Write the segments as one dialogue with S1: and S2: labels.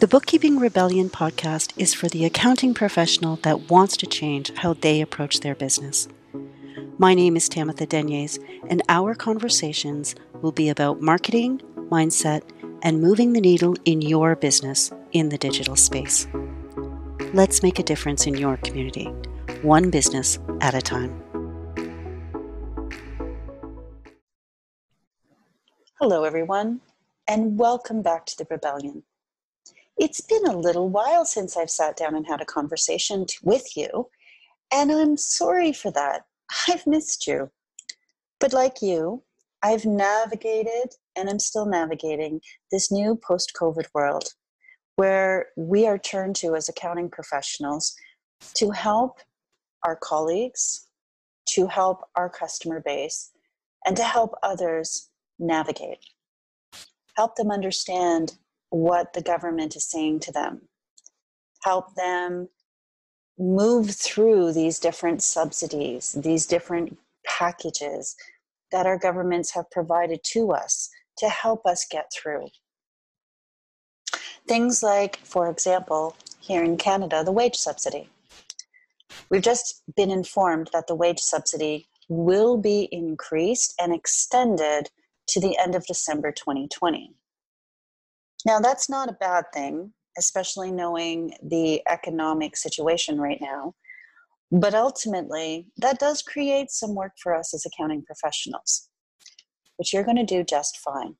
S1: The Bookkeeping Rebellion podcast is for the accounting professional that wants to change how they approach their business. My name is Tammatha Denyes, and our conversations will be about marketing, mindset, and moving the needle in your business in the digital space. Let's make a difference in your community, one business at a time. Hello, everyone, and welcome back to the Rebellion. It's been a little while since I've sat down and had a conversation with you, and I'm sorry for that. I've missed you. But like you, I've navigated and I'm still navigating this new post COVID world where we are turned to as accounting professionals to help our colleagues, to help our customer base, and to help others navigate. Help them understand what the government is saying to them, help them move through these different subsidies, these different packages that our governments have provided to us to help us get through. Things like, for example, here in Canada, the wage subsidy. We've just been informed that the wage subsidy will be increased and extended to the end of December 2020. Now, that's not a bad thing, especially knowing the economic situation right now. But ultimately, that does create some work for us as accounting professionals, which you're going to do just fine.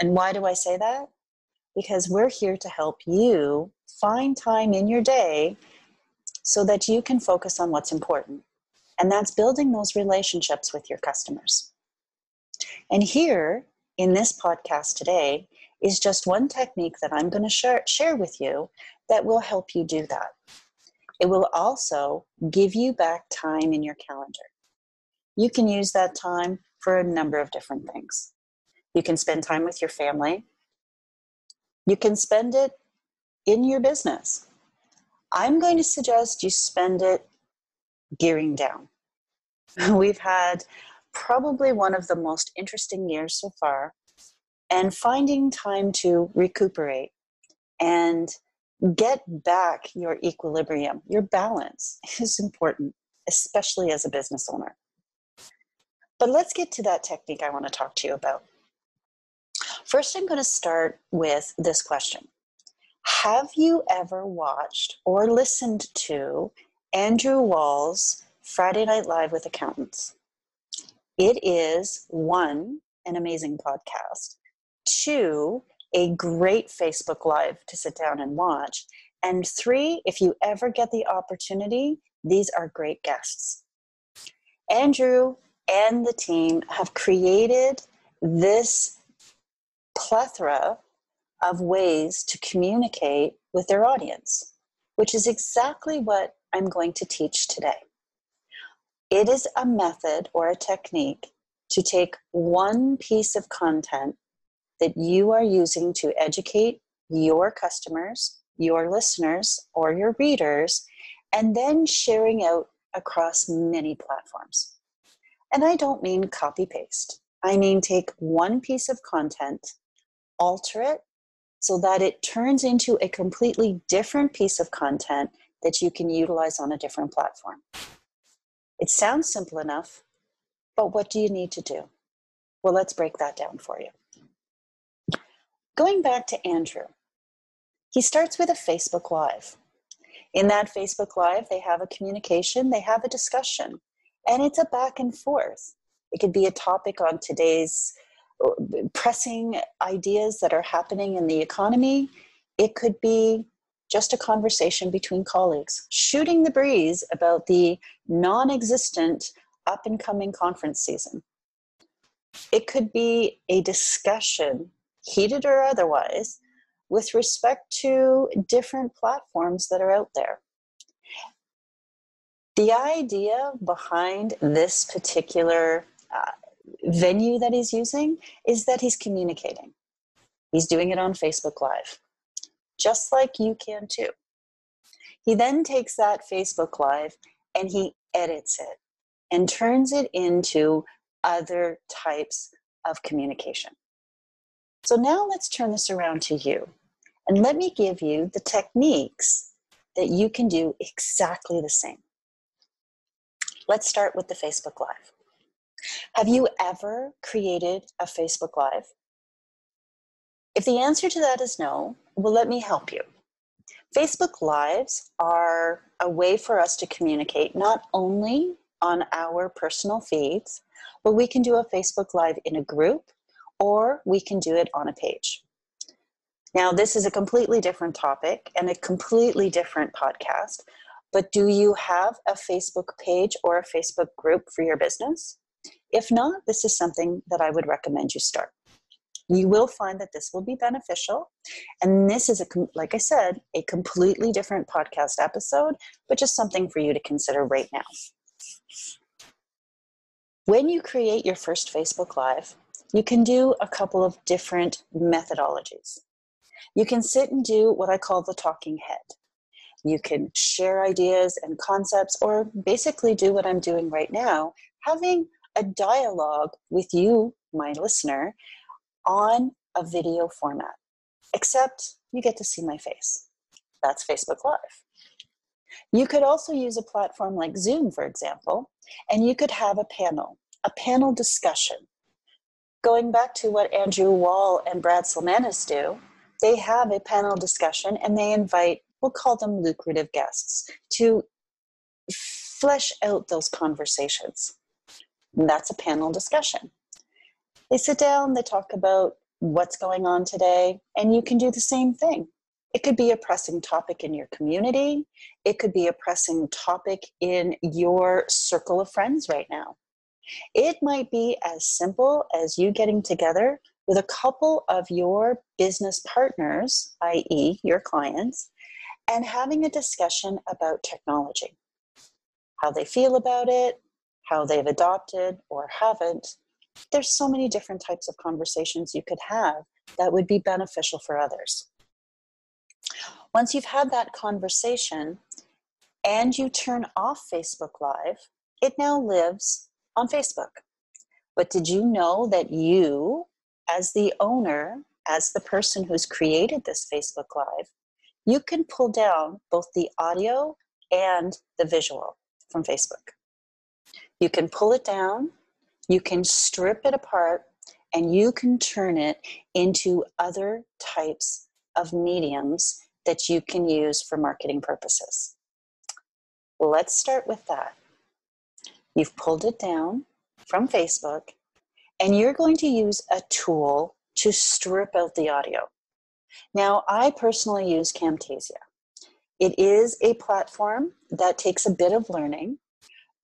S1: And why do I say that? Because we're here to help you find time in your day so that you can focus on what's important. And that's building those relationships with your customers. And here in this podcast today, is just one technique that I'm going to share, share with you that will help you do that. It will also give you back time in your calendar. You can use that time for a number of different things. You can spend time with your family. You can spend it in your business. I'm going to suggest you spend it gearing down. We've had probably one of the most interesting years so far and finding time to recuperate and get back your equilibrium, your balance is important, especially as a business owner. But let's get to that technique I want to talk to you about. First, I'm going to start with this question Have you ever watched or listened to Andrew Wall's Friday Night Live with Accountants? It is one, an amazing podcast, Two, a great Facebook Live to sit down and watch. And three, if you ever get the opportunity, these are great guests. Andrew and the team have created this plethora of ways to communicate with their audience, which is exactly what I'm going to teach today. It is a method or a technique to take one piece of content that you are using to educate your customers, your listeners, or your readers, and then sharing out across many platforms. And I don't mean copy paste, I mean take one piece of content, alter it so that it turns into a completely different piece of content that you can utilize on a different platform. It sounds simple enough, but what do you need to do? Well, let's break that down for you. Going back to Andrew, he starts with a Facebook Live. In that Facebook Live, they have a communication, they have a discussion, and it's a back and forth. It could be a topic on today's uh, pressing ideas that are happening in the economy. It could be just a conversation between colleagues, shooting the breeze about the non existent up and coming conference season. It could be a discussion heated or otherwise, with respect to different platforms that are out there. The idea behind this particular uh, venue that he's using is that he's communicating. He's doing it on Facebook Live, just like you can too. He then takes that Facebook Live and he edits it and turns it into other types of communication. So now let's turn this around to you. And let me give you the techniques that you can do exactly the same. Let's start with the Facebook Live. Have you ever created a Facebook Live? If the answer to that is no, well, let me help you. Facebook Lives are a way for us to communicate not only on our personal feeds, but we can do a Facebook Live in a group or we can do it on a page. Now, this is a completely different topic and a completely different podcast, but do you have a Facebook page or a Facebook group for your business? If not, this is something that I would recommend you start. You will find that this will be beneficial. And this is, a, like I said, a completely different podcast episode, but just something for you to consider right now. When you create your first Facebook Live, you can do a couple of different methodologies. You can sit and do what I call the talking head. You can share ideas and concepts, or basically do what I'm doing right now, having a dialogue with you, my listener, on a video format, except you get to see my face. That's Facebook Live. You could also use a platform like Zoom, for example, and you could have a panel, a panel discussion. Going back to what Andrew Wall and Brad Salmanis do, they have a panel discussion and they invite, we'll call them lucrative guests, to flesh out those conversations. And that's a panel discussion. They sit down, they talk about what's going on today, and you can do the same thing. It could be a pressing topic in your community, it could be a pressing topic in your circle of friends right now. It might be as simple as you getting together with a couple of your business partners, i.e., your clients, and having a discussion about technology how they feel about it, how they've adopted or haven't. There's so many different types of conversations you could have that would be beneficial for others. Once you've had that conversation and you turn off Facebook Live, it now lives on Facebook. But did you know that you as the owner, as the person who's created this Facebook Live, you can pull down both the audio and the visual from Facebook. You can pull it down, you can strip it apart, and you can turn it into other types of mediums that you can use for marketing purposes. Let's start with that. You've pulled it down from Facebook and you're going to use a tool to strip out the audio. Now, I personally use Camtasia. It is a platform that takes a bit of learning,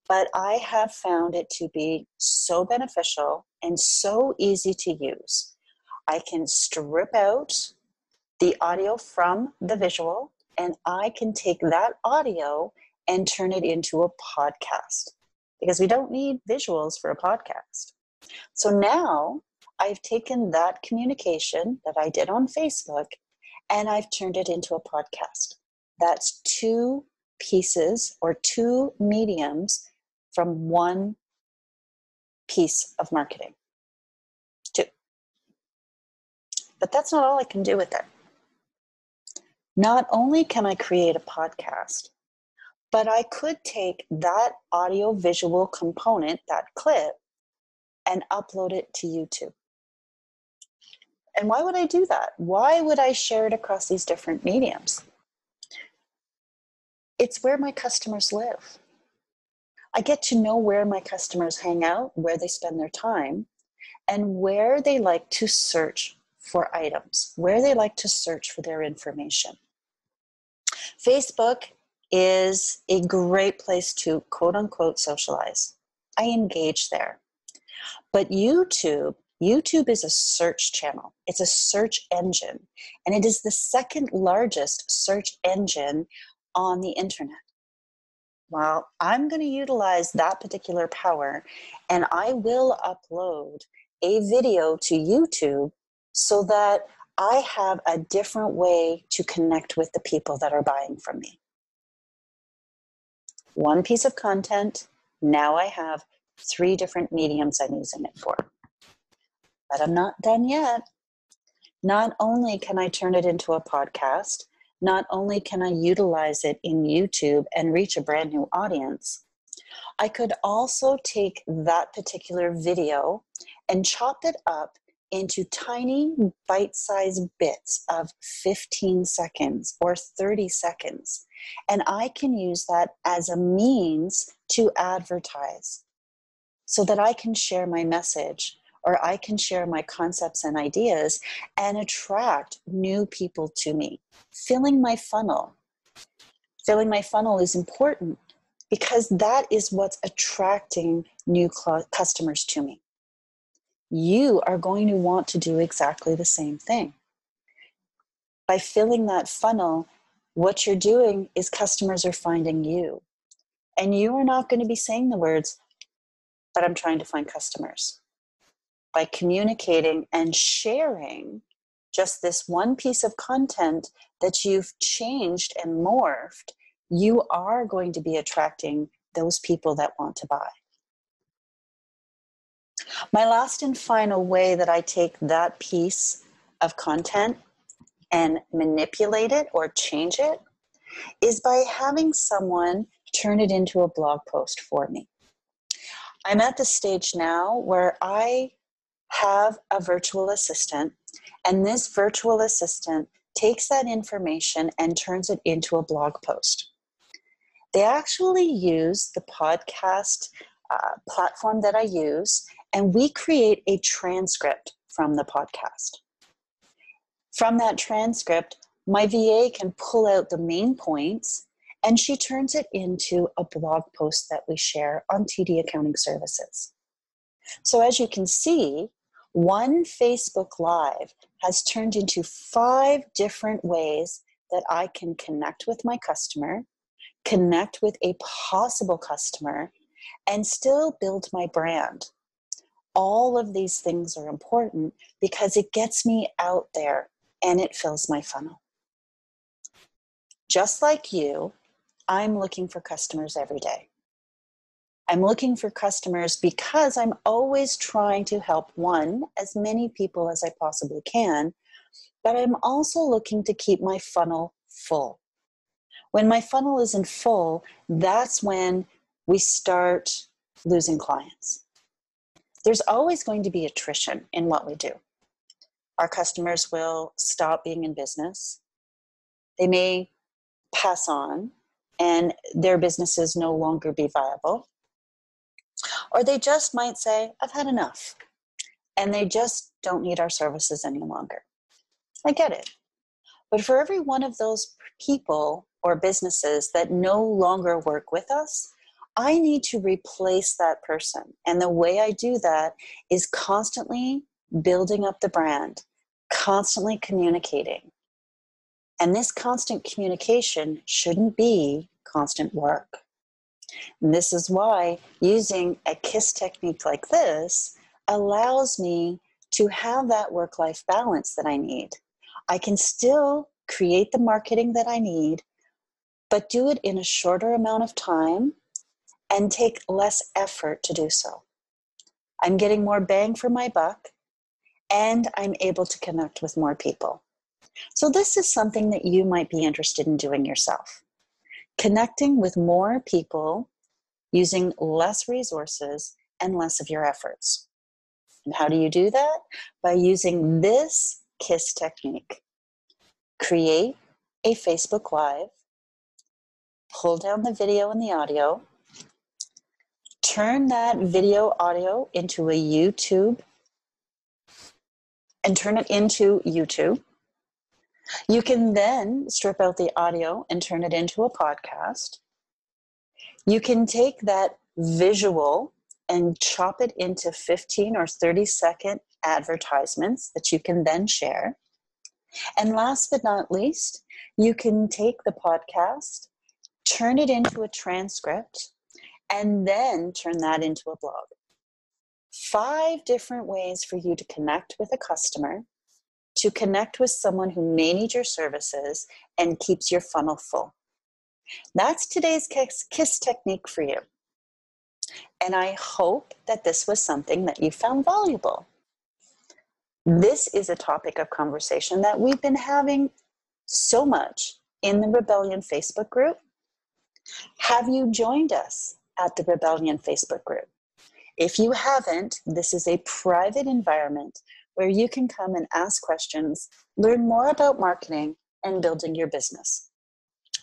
S1: but I have found it to be so beneficial and so easy to use. I can strip out the audio from the visual, and I can take that audio and turn it into a podcast because we don't need visuals for a podcast. So now I've taken that communication that I did on Facebook and I've turned it into a podcast. That's two pieces or two mediums from one piece of marketing. Two. But that's not all I can do with it. Not only can I create a podcast, but I could take that audio visual component, that clip, and upload it to YouTube. And why would I do that? Why would I share it across these different mediums? It's where my customers live. I get to know where my customers hang out, where they spend their time, and where they like to search for items, where they like to search for their information. Facebook is a great place to quote unquote socialize. I engage there. But YouTube, YouTube is a search channel. It's a search engine, and it is the second largest search engine on the internet. Well, I'm going to utilize that particular power, and I will upload a video to YouTube so that I have a different way to connect with the people that are buying from me. One piece of content, now I have three different mediums I'm using it for. But I'm not done yet. not only can I turn it into a podcast, not only can I utilize it in YouTube and reach a brand new audience, I could also take that particular video and chop it up into tiny bite sized bits of 15 seconds or 30 seconds. And I can use that as a means to advertise so that I can share my message or I can share my concepts and ideas and attract new people to me. Filling my funnel. Filling my funnel is important because that is what's attracting new cl- customers to me. You are going to want to do exactly the same thing. By filling that funnel, what you're doing is customers are finding you. And you are not going to be saying the words, but I'm trying to find customers. By communicating and sharing just this one piece of content that you've changed and morphed you are going to be attracting those people that want to buy. My last and final way that I take that piece of content and manipulate it or change it is by having someone turn it into a blog post for me. I'm at the stage now where I have a virtual assistant, and this virtual assistant takes that information and turns it into a blog post. They actually use the podcast uh, platform that I use, and we create a transcript from the podcast. From that transcript, my VA can pull out the main points and she turns it into a blog post that we share on TD Accounting Services. So, as you can see, one Facebook Live has turned into five different ways that I can connect with my customer, connect with a possible customer, and still build my brand. All of these things are important because it gets me out there and it fills my funnel. Just like you, I'm looking for customers every day. I'm looking for customers because I'm always trying to help one, as many people as I possibly can, but I'm also looking to keep my funnel full. When my funnel isn't full, that's when we start losing clients. There's always going to be attrition in what we do. Our customers will stop being in business. They may pass on and their businesses no longer be viable. Or they just might say, I've had enough. And they just don't need our services any longer. I get it. But for every one of those people or businesses that no longer work with us, I need to replace that person. And the way I do that is constantly building up the brand, constantly communicating. And this constant communication shouldn't be constant work. And this is why using a KISS technique like this allows me to have that work life balance that I need. I can still create the marketing that I need but do it in a shorter amount of time and take less effort to do so. I'm getting more bang for my buck and I'm able to connect with more people. So, this is something that you might be interested in doing yourself. Connecting with more people using less resources and less of your efforts. And how do you do that? By using this KISS technique. Create a Facebook Live pull down the video and the audio, turn that video audio into a YouTube, and turn it into YouTube. You can then strip out the audio and turn it into a podcast. You can take that visual and chop it into 15 or 30 second advertisements that you can then share. And last but not least, you can take the podcast turn it into a transcript, and then turn that into a blog. Five different ways for you to connect with a customer, to connect with someone who may need your services, and keeps your funnel full. That's today's KISS, KISS technique for you. And I hope that this was something that you found valuable. This is a topic of conversation that we've been having so much in the Rebellion Facebook group. Have you joined us at the Rebellion Facebook group? If you haven't, this is a private environment where you can come and ask questions, learn more about marketing, and building your business.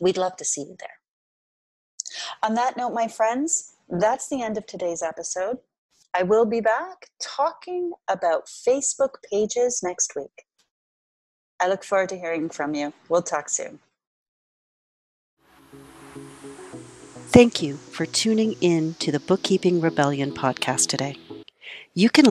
S1: We'd love to see you there. On that note, my friends, that's the end of today's episode. I will be back talking about Facebook pages next week. I look forward to hearing from you. We'll talk soon.
S2: Thank you for tuning in to the Bookkeeping Rebellion podcast today. You can